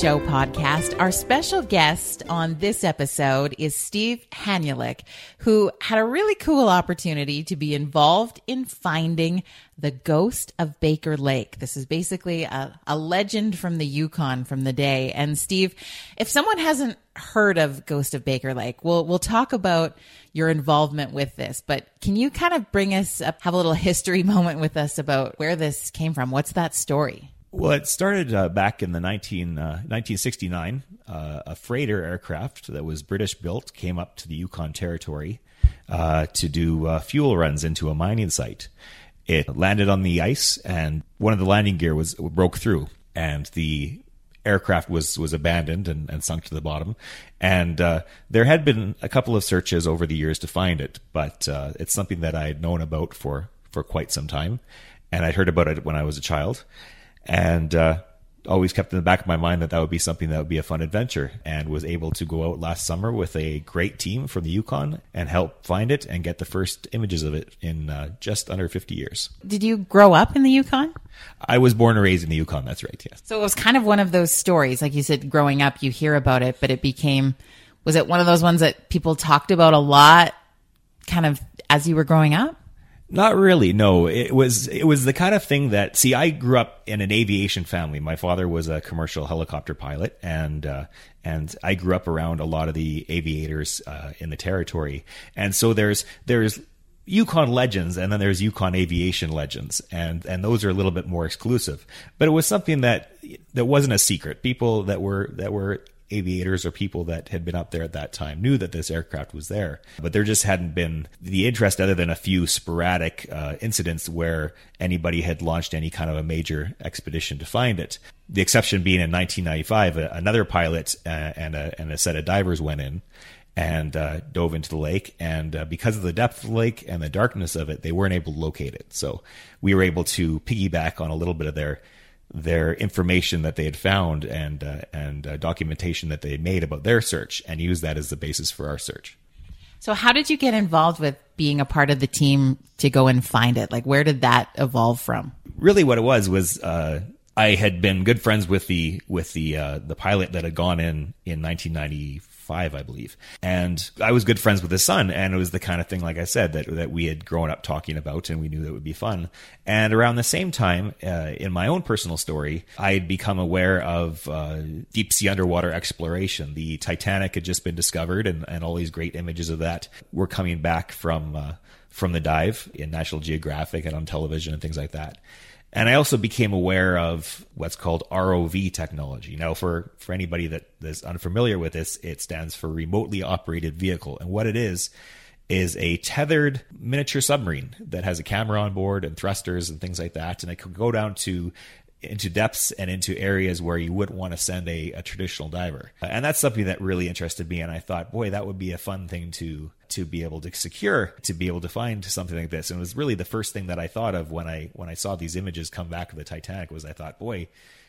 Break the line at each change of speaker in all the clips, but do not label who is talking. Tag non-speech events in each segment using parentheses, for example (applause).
Show podcast. Our special guest on this episode is Steve Hanulik, who had a really cool opportunity to be involved in finding the ghost of Baker Lake. This is basically a, a legend from the Yukon from the day. And Steve, if someone hasn't heard of Ghost of Baker Lake, we'll we'll talk about your involvement with this. But can you kind of bring us up, have a little history (laughs) moment with us about where this came from? What's that story?
Well, it started uh, back in the 19, uh, 1969. Uh, a freighter aircraft that was British built came up to the Yukon Territory uh, to do uh, fuel runs into a mining site. It landed on the ice, and one of the landing gear was broke through, and the aircraft was was abandoned and, and sunk to the bottom. And uh, there had been a couple of searches over the years to find it, but it's something that I had known about for for quite some time, and I'd heard about it when I was a child and uh, always kept in the back of my mind that that would be something that would be a fun adventure and was able to go out last summer with a great team from the Yukon and help find it and get the first images of it in uh, just under 50 years.
Did you grow up in the Yukon?
I was born and raised in the Yukon, that's right, yes.
So it was kind of one of those stories, like you said, growing up, you hear about it, but it became, was it one of those ones that people talked about a lot kind of as you were growing up?
Not really. No, it was it was the kind of thing that see. I grew up in an aviation family. My father was a commercial helicopter pilot, and uh, and I grew up around a lot of the aviators uh, in the territory. And so there's there's Yukon legends, and then there's Yukon aviation legends, and and those are a little bit more exclusive. But it was something that that wasn't a secret. People that were that were aviators or people that had been up there at that time knew that this aircraft was there, but there just hadn't been the interest other than a few sporadic uh, incidents where anybody had launched any kind of a major expedition to find it. The exception being in 1995, another pilot uh, and, a, and a set of divers went in and uh, dove into the lake. And uh, because of the depth of the lake and the darkness of it, they weren't able to locate it. So we were able to piggyback on a little bit of their their information that they had found and uh, and uh, documentation that they had made about their search and use that as the basis for our search.
So how did you get involved with being a part of the team to go and find it? Like where did that evolve from?
Really what it was was uh, I had been good friends with the with the uh, the pilot that had gone in in 1994 five, I believe. And I was good friends with his son, and it was the kind of thing, like I said, that that we had grown up talking about, and we knew that would be fun. And around the same time, uh, in my own personal story, I had become aware of uh, deep sea underwater exploration. The Titanic had just been discovered, and, and all these great images of that were coming back from. Uh, from the dive in National Geographic and on television and things like that. And I also became aware of what's called ROV technology. Now, for, for anybody that is unfamiliar with this, it stands for remotely operated vehicle. And what it is, is a tethered miniature submarine that has a camera on board and thrusters and things like that. And it can go down to into depths and into areas where you wouldn't want to send a, a traditional diver. Uh, and that's something that really interested me. And I thought, boy, that would be a fun thing to to be able to secure, to be able to find something like this. And it was really the first thing that I thought of when I when I saw these images come back of the Titanic was I thought, boy,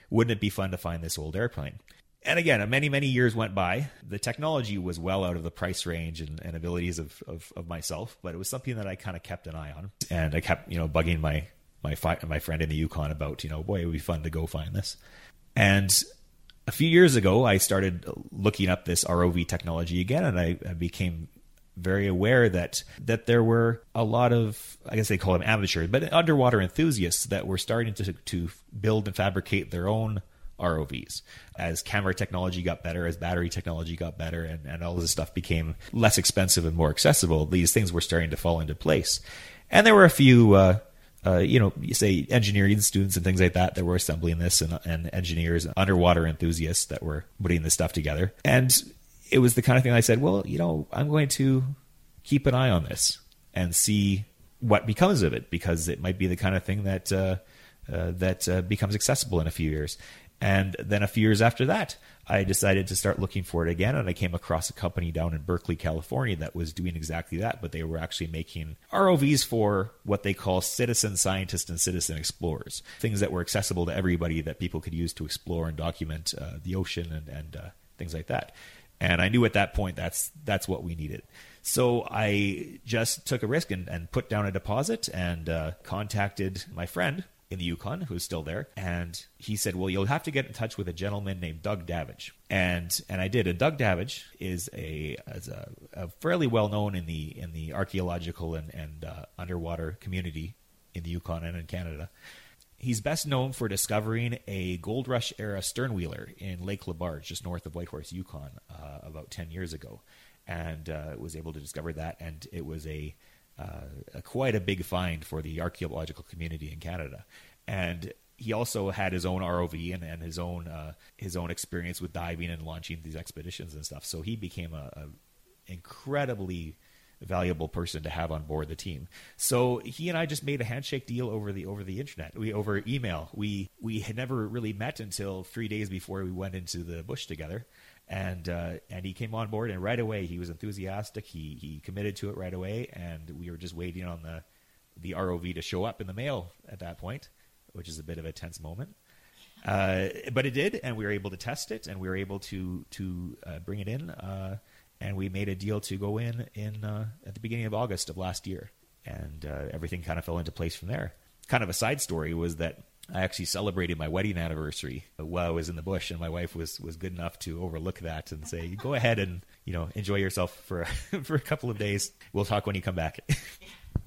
wouldn't it be fun to find this old airplane? And again, uh, many, many years went by. The technology was well out of the price range and, and abilities of, of, of myself, but it was something that I kind of kept an eye on. And I kept, you know, bugging my my fi- my friend in the Yukon about, you know, boy, it would be fun to go find this. And a few years ago, I started looking up this ROV technology again, and I, I became very aware that that there were a lot of I guess they call them amateurs, but underwater enthusiasts that were starting to to build and fabricate their own ROVs. As camera technology got better, as battery technology got better, and, and all this stuff became less expensive and more accessible, these things were starting to fall into place. And there were a few uh, uh, you know, you say engineering students and things like that that were assembling this, and, and engineers, and underwater enthusiasts that were putting this stuff together. And it was the kind of thing I said, well, you know, I'm going to keep an eye on this and see what becomes of it because it might be the kind of thing that uh, uh, that uh, becomes accessible in a few years. And then a few years after that, I decided to start looking for it again, and I came across a company down in Berkeley, California, that was doing exactly that. But they were actually making ROVs for what they call citizen scientists and citizen explorers, things that were accessible to everybody that people could use to explore and document uh, the ocean and, and uh, things like that. And I knew at that point that's that's what we needed. So I just took a risk and, and put down a deposit and uh, contacted my friend in the Yukon who's still there, and he said, "Well, you'll have to get in touch with a gentleman named Doug Davidge." And and I did. And Doug Davidge is a is a, a fairly well known in the in the archaeological and and uh, underwater community in the Yukon and in Canada. He's best known for discovering a gold rush era sternwheeler in Lake Laberge, just north of Whitehorse, Yukon, uh, about 10 years ago. And uh, was able to discover that. And it was a, uh, quite a big find for the archaeological community in Canada. And he also had his own ROV and, and his own uh, his own experience with diving and launching these expeditions and stuff. So he became a, a incredibly valuable person to have on board the team. So he and I just made a handshake deal over the over the internet. We over email. We we had never really met until three days before we went into the bush together. And uh, and he came on board, and right away he was enthusiastic. He he committed to it right away, and we were just waiting on the the ROV to show up in the mail at that point, which is a bit of a tense moment. Uh, but it did, and we were able to test it, and we were able to to uh, bring it in. Uh, and we made a deal to go in in uh, at the beginning of August of last year, and uh, everything kind of fell into place from there. Kind of a side story was that I actually celebrated my wedding anniversary while I was in the bush, and my wife was was good enough to overlook that and say, "Go ahead and you know enjoy yourself for (laughs) for a couple of days. We'll talk when you come back."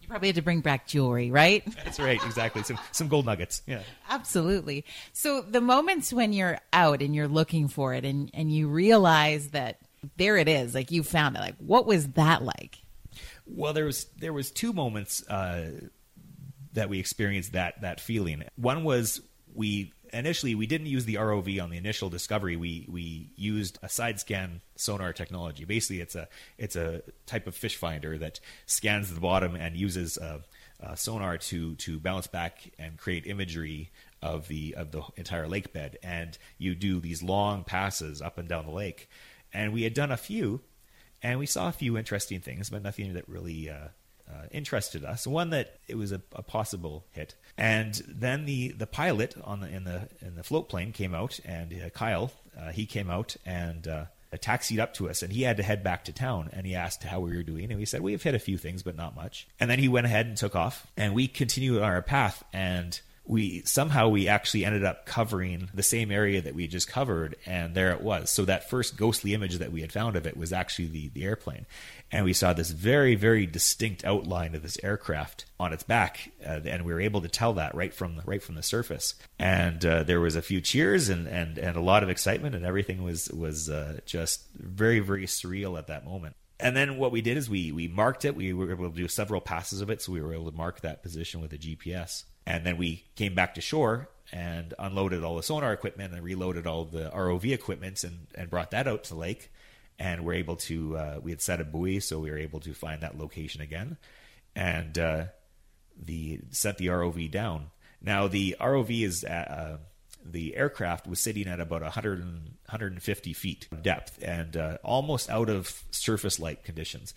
You probably had to bring back jewelry, right? (laughs)
That's right, exactly. Some some gold nuggets. Yeah.
Absolutely. So the moments when you're out and you're looking for it and, and you realize that there it is. Like you found it. Like what was that like?
Well, there was there was two moments uh, that we experienced that that feeling. One was we initially we didn't use the ROV on the initial discovery. We we used a side scan sonar technology. Basically, it's a it's a type of fish finder that scans the bottom and uses a, sonar to to bounce back and create imagery of the of the entire lake bed. And you do these long passes up and down the lake and we had done a few, and we saw a few interesting things, but nothing that really uh, uh, interested us. One that it was a, a, possible hit, and then the, the pilot on the in the in the float plane came out, and uh, Kyle uh, he came out and uh, taxied up to us, and he had to head back to town, and he asked how we were doing, and we said we've hit a few things, but not much. And then he went ahead and took off, and we continued our path, and we somehow we actually ended up covering the same area that we just covered and there it was. So that first ghostly image that we had found of it was actually the, the airplane. And we saw this very very distinct outline of this aircraft on its back uh, and we were able to tell that right from the, right from the surface. And uh, there was a few cheers and, and and a lot of excitement and everything was was uh, just very very surreal at that moment. And then what we did is we we marked it. We were able to do several passes of it so we were able to mark that position with a gps and then we came back to shore and unloaded all the sonar equipment and reloaded all the ROV equipment and, and brought that out to the lake. And we're able to, uh, we had set a buoy, so we were able to find that location again and uh, the set the ROV down. Now, the ROV is at, uh, the aircraft was sitting at about 100 and, 150 feet depth and uh, almost out of surface light conditions.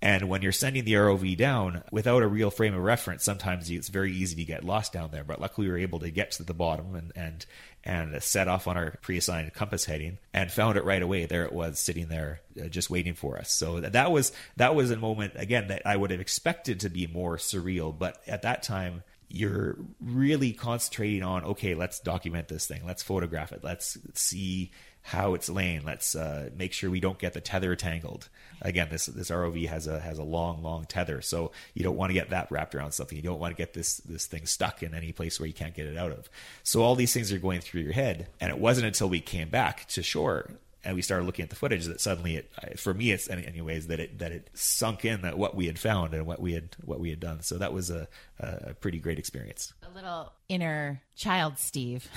And when you're sending the ROV down without a real frame of reference, sometimes it's very easy to get lost down there. But luckily, we were able to get to the bottom and and and set off on our pre-assigned compass heading and found it right away. There it was, sitting there, uh, just waiting for us. So that was that was a moment again that I would have expected to be more surreal, but at that time you're really concentrating on okay let's document this thing let's photograph it let's see how it's laying let's uh, make sure we don't get the tether tangled. Again this this rov has a has a long long tether. So you don't want to get that wrapped around something. You don't want to get this this thing stuck in any place where you can't get it out of. So all these things are going through your head and it wasn't until we came back to shore and we started looking at the footage that suddenly it for me it's anyways that it that it sunk in that what we had found and what we had what we had done. So that was a, a pretty great experience.
A little inner child steve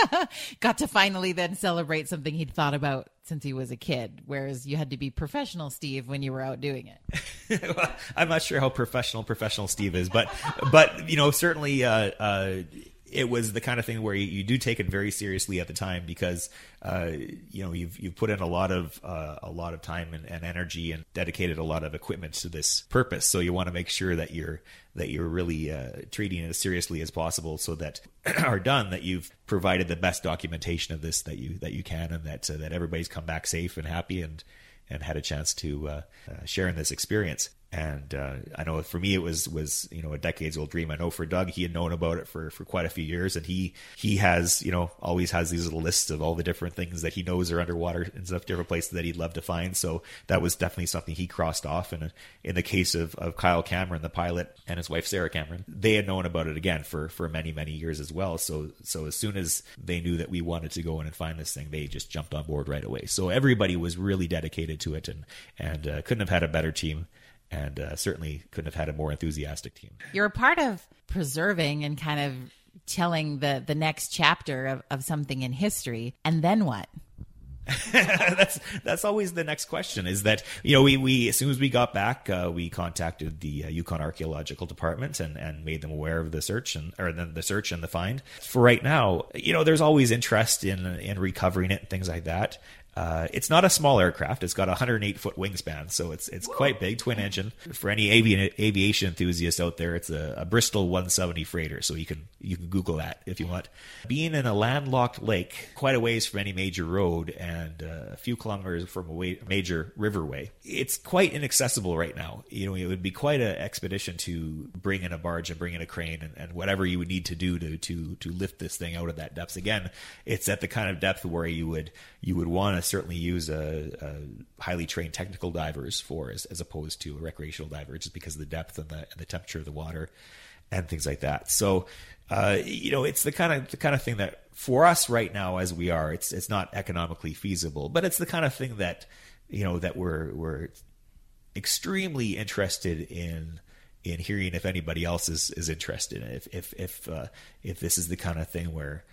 (laughs) got to finally then celebrate something he'd thought about since he was a kid whereas you had to be professional steve when you were out doing
it. (laughs) Well, i'm not sure how professional professional steve is but but you know certainly uh, uh, it was the kind of thing where you, you, do take it very seriously at the time because uh, you know you've you've put in a lot of uh, a lot of time and, and, energy and dedicated a lot of equipment to this purpose. So you want to make sure that you're that you're really uh, treating it as seriously as possible, so that (clears throat) are done that you've provided the best documentation of this that you that you can, and that uh, that everybody's come back safe and happy and and had a chance to uh, uh, share in this experience. And uh, I know for me it was was you know a decades old dream. I know for Doug he had known about it for for quite a few years, and he he has you know always has these little lists of all the different things that he knows are underwater and stuff, different places that he'd love to find. So that was definitely something he crossed off. And in the case of, of Kyle Cameron, the pilot, and his wife Sarah Cameron, they had known about it again for for many many years as well. So so as soon as they knew that we wanted to go in and find this thing, they just jumped on board right away. So everybody was really dedicated to it, and and uh, couldn't have had a better team and uh, certainly couldn't have had a more enthusiastic team.
You're a part of preserving and kind of telling the the next chapter of, of something in history, and then what? (laughs)
that's that's always the next question. Is that you know we we as soon as we got back, uh, we contacted the uh, Yukon Archaeological Department and and made them aware of the search and or the, the search and the find. For right now, you know, there's always interest in in recovering it and things like that. Uh, it's not a small aircraft. It's got a 108 foot wingspan, so it's it's quite big, twin engine. For any avi- aviation enthusiast out there, it's a, a, Bristol 170 freighter. So you can you can Google that if you want. Being in a landlocked lake, quite a ways from any major road and uh, a few kilometers from a way, major riverway, it's quite inaccessible right now. You know, it would be quite an expedition to bring in a barge and bring in a crane and, and whatever you would need to do to to to lift this thing out of that depth. Again, it's at the kind of depth where you would you would want to certainly use a, a highly trained technical divers for as, as opposed to a recreational diver, just because of the depth and the, and the temperature of the water and things like that. So, uh, you know, it's the kind of the kind of thing that for us right now, as we are, it's it's not economically feasible, but it's the kind of thing that you know that we're we're extremely interested in in hearing if anybody else is is interested in if if if uh, if this is the kind of thing where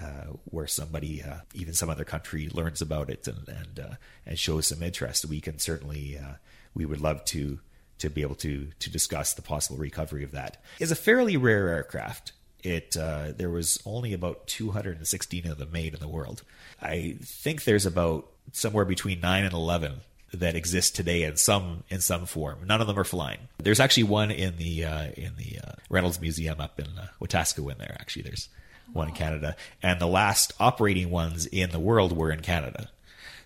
uh, where somebody, uh, even some other country, learns about it and and uh, and shows some interest, we can certainly uh, we would love to to be able to to discuss the possible recovery of that. It's a fairly rare aircraft. It uh, there was only about 216 of them made in the world. I think there's about somewhere between nine and 11 that exist today in some in some form. None of them are flying. There's actually one in the uh, in the uh, Reynolds Museum up in uh, Wetaskiwin. There actually, there's one in Canada, and the last operating ones in the world were in Canada.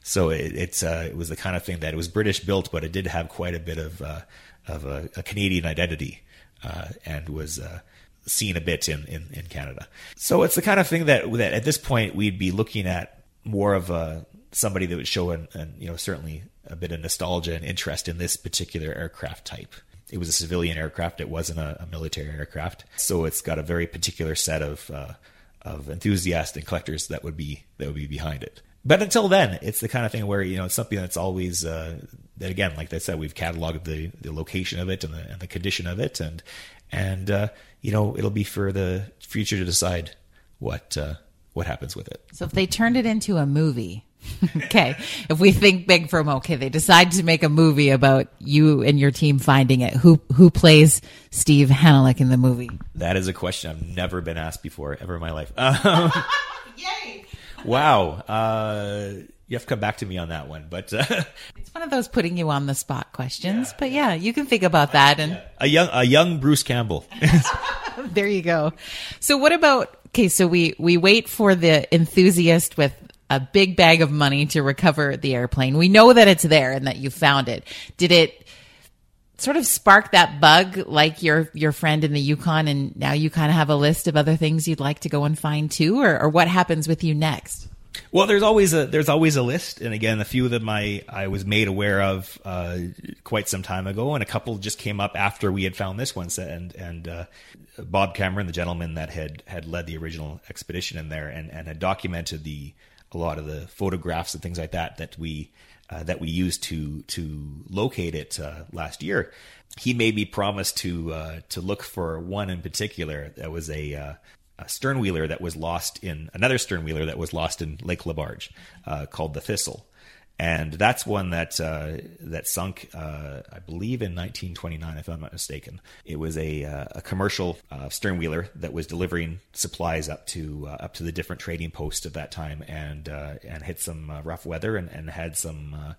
So it, it's uh, it was the kind of thing that it was British built, but it did have quite a bit of uh, of a, a, Canadian identity, uh, and was uh, seen a bit in, in, in Canada. So it's the kind of thing that that at this point we'd be looking at more of a somebody that would show an, an you know certainly a bit of nostalgia and interest in this particular aircraft type. It was a civilian aircraft; it wasn't a, a military aircraft, so it's got a very particular set of uh, of enthusiasts and collectors that would be that would be behind it. But until then, it's the kind of thing where you know it's something that's always uh, that again, like I said, we've cataloged the, the location of it and the, and the condition of it, and and uh, you know it'll be for the future to decide what uh, what happens with it.
So if they turned it into a movie, (laughs) okay, if we think big from okay, they decide to make a movie about you and your team finding it. Who who plays Steve Hanulik in the movie?
That is a question I've never been asked before ever in my life. (laughs) Um, (laughs) Yay! Wow. Uh, you have to come back to me on that one, but uh,
it's one of those putting you on the spot questions. Yeah, but yeah, you can think about that and
a young a young Bruce Campbell.
there you go. So what about okay? So we we wait for the enthusiast with a big bag of money to recover the airplane. We know that it's there and that you found it. Did it sort of spark that bug like your your friend in the Yukon and now you kind of have a list of other things you'd like to go and find too or, or what happens with you next?
Well, there's always a there's always a list, and again, a few of them I I was made aware of uh, quite some time ago, and a couple just came up after we had found this one. And and uh, Bob Cameron, the gentleman that had had led the original expedition in there, and and had documented the a lot of the photographs and things like that that we uh, that we used to to locate it uh, last year. He made me promise to uh, to look for one in particular that was a, uh, a sternwheeler that was lost in another sternwheeler that was lost in Lake Laberge uh, called the Thistle and that's one that uh, that sunk, uh, I believe, in 1929, if I'm not mistaken. It was a, uh, a commercial uh, sternwheeler that was delivering supplies up to uh, up to the different trading posts of that time, and uh, and hit some rough weather and, and had some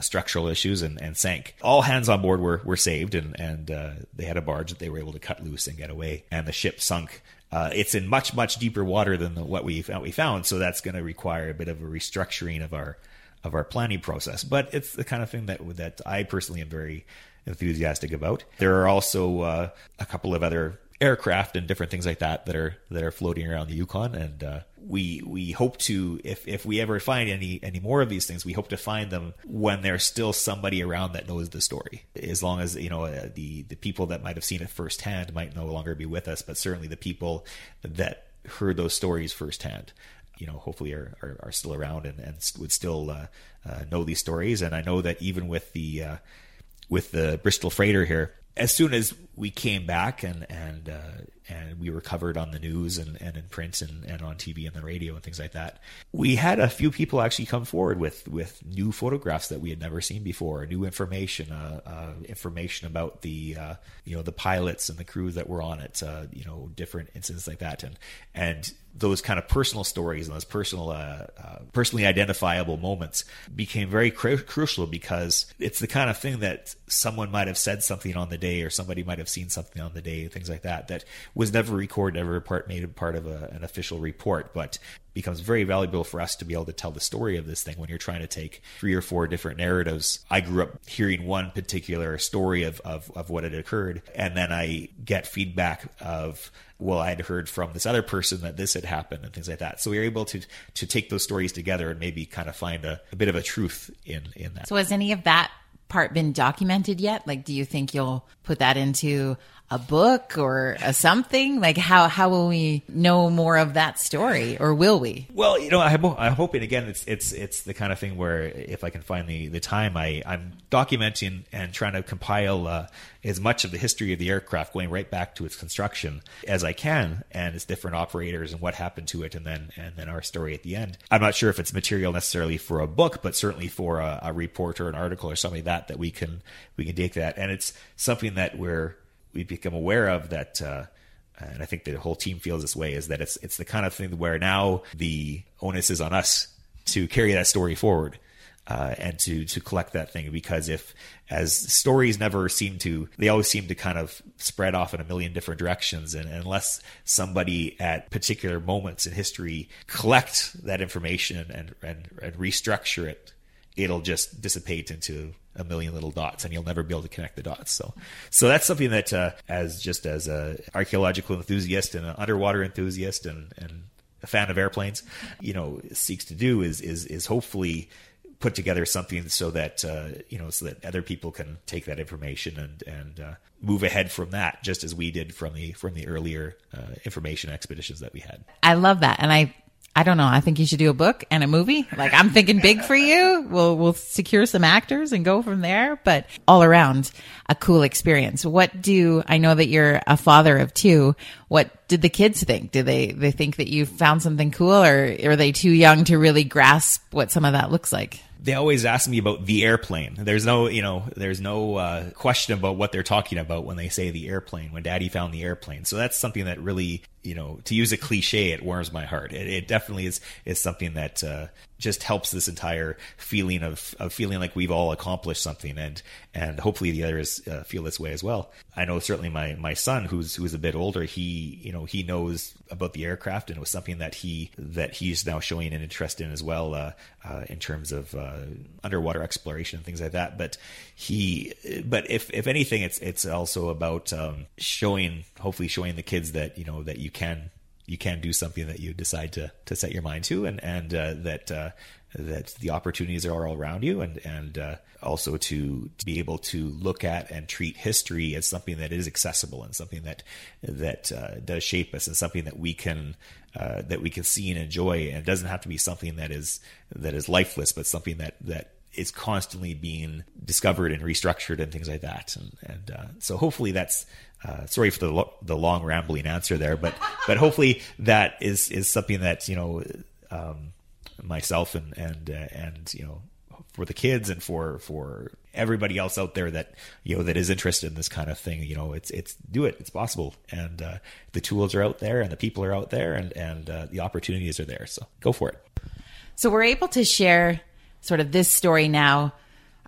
structural issues and, and sank. All hands on board were were saved, and and they had a barge that they were able to cut loose and get away, and the ship sunk. it's in much much deeper water than the, what we what we found, so that's going to require a bit of a restructuring of our of our planning process. But it's the kind of thing that that I personally am very enthusiastic about. There are also uh, a couple of other aircraft and different things like that that are that are floating around the Yukon, and uh, we we hope to if if we ever find any any more of these things, we hope to find them when there's still somebody around that knows the story. As long as you know uh, the the people that might have seen it firsthand might no longer be with us, but certainly the people that heard those stories firsthand you know, hopefully are, are, are still around and, and would still uh, uh, know these stories. And I know that even with the uh, with the Bristol freighter here, as soon as we came back and and uh, and we were covered on the news and, and in print and, and on TV and the radio and things like that. We had a few people actually come forward with, with new photographs that we had never seen before, new information, uh, uh, information about the you know the pilots and the crews that were on it, you know different incidents like that, and and those kind of personal stories and those personal, uh, uh, personally identifiable moments became very cru- crucial because it's the kind of thing that someone might have said something on the day or somebody might have seen something on the day, things like that, that was never recorded, never part made part of a, an official report, but becomes very valuable for us to be able to tell the story of this thing when you're trying to take three or four different narratives. I grew up hearing one particular story of, of, of what had occurred, and then I get feedback of well, I'd heard from this other person that this had happened and things like that. So we were able to to take those stories together and maybe kind of find a, a bit of a truth in in that.
So has any of that part been documented yet? Like, do you think you'll put that into a book or a something? Like how how will we know more of that story, or will we?
Well, you know, I'm, I'm hoping again. It's it's it's the kind of thing where if I can find the the time, I I'm documenting and trying to compile uh, as much of the history of the aircraft, going right back to its construction as I can, and its different operators and what happened to it, and then and then our story at the end. I'm not sure if it's material necessarily for a book, but certainly for a, a report or an article or something like that that we can we can take that, and it's something that we're we become aware of that uh, and I think the whole team feels this way is that it's it's the kind of thing where now the onus is on us to carry that story forward uh, and to to collect that thing. Because if as stories never seem to they always seem to kind of spread off in a million different directions and, and unless somebody at particular moments in history collect that information and, and, and restructure it it'll just dissipate into a million little dots and you'll never be able to connect the dots. So so that's something that uh, as just as a archaeological enthusiast and an underwater enthusiast and and a fan of airplanes you know seeks to do is is is hopefully put together something so that uh, you know so that other people can take that information and and uh, move ahead from that just as we did from the from the earlier uh, information expeditions that we had.
I love that. And I I don't know. I think you should do a book and a movie. Like I'm thinking big for you. We'll we'll secure some actors and go from there. But all around, a cool experience. What do I know that you're a father of two? What did the kids think? Do they they think that you found something cool, or are they too young to really grasp what some of that looks like?
they always ask me about the airplane. There's no, you know, there's no uh, question about what they're talking about when they say the airplane. When Daddy found the airplane, so that's something that really, you know, to use a cliche, it warms my heart. It, it definitely is is something that uh, just helps this entire feeling of, of feeling like we've all accomplished something and and hopefully the others uh, feel this way as well i know certainly my my son who's who's a bit older he you know he knows about the aircraft and it was something that he that he's now showing an interest in as well uh, uh, in terms of uh, underwater exploration and things like that but he but if if anything it's it's also about um, showing hopefully showing the kids that you know that you can you can do something that you decide to to set your mind to, and and uh, that uh, that the opportunities are all around you, and and uh, also to to be able to look at and treat history as something that is accessible and something that that uh, does shape us, and something that we can. Uh, that we can see and enjoy, and it doesn't have to be something that is that is lifeless, but something that that is constantly being discovered and restructured and things like that. And, and uh, so hopefully that's uh, sorry for the lo- the long rambling answer there, but (laughs) but hopefully that is is something that you know um, myself and and uh, and you know for the kids and for for everybody else out there that you know that is interested in this kind of thing you know it's it's do it. It's possible. And uh, the tools are out there and the people are out there and and uh, the opportunities are there. So go for it.
So we're able to share sort of this story now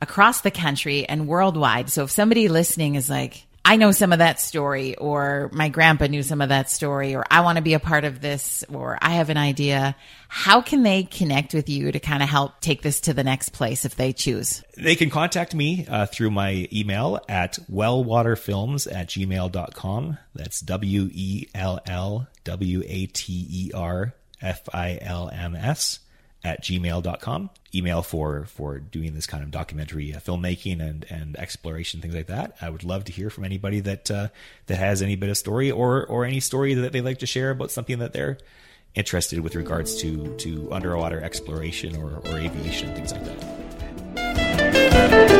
across the country and worldwide. So if somebody listening is like I know some of that story, or my grandpa knew some of that story, or I want to be a part of this, or I have an idea, how can they connect with you to kind of help take this to the next place if they choose?
They can contact me uh, through my email at wellwaterfilms at gmail.com. That's W E L L W A T E R F I L M S at gmail.com. Email for, for doing this kind of documentary uh, filmmaking and, and exploration, things like that. I would love to hear from anybody that, uh, that has any bit of story or, or any story that they like to share about something that they're interested with regards to, to underwater exploration or, or aviation, things like that.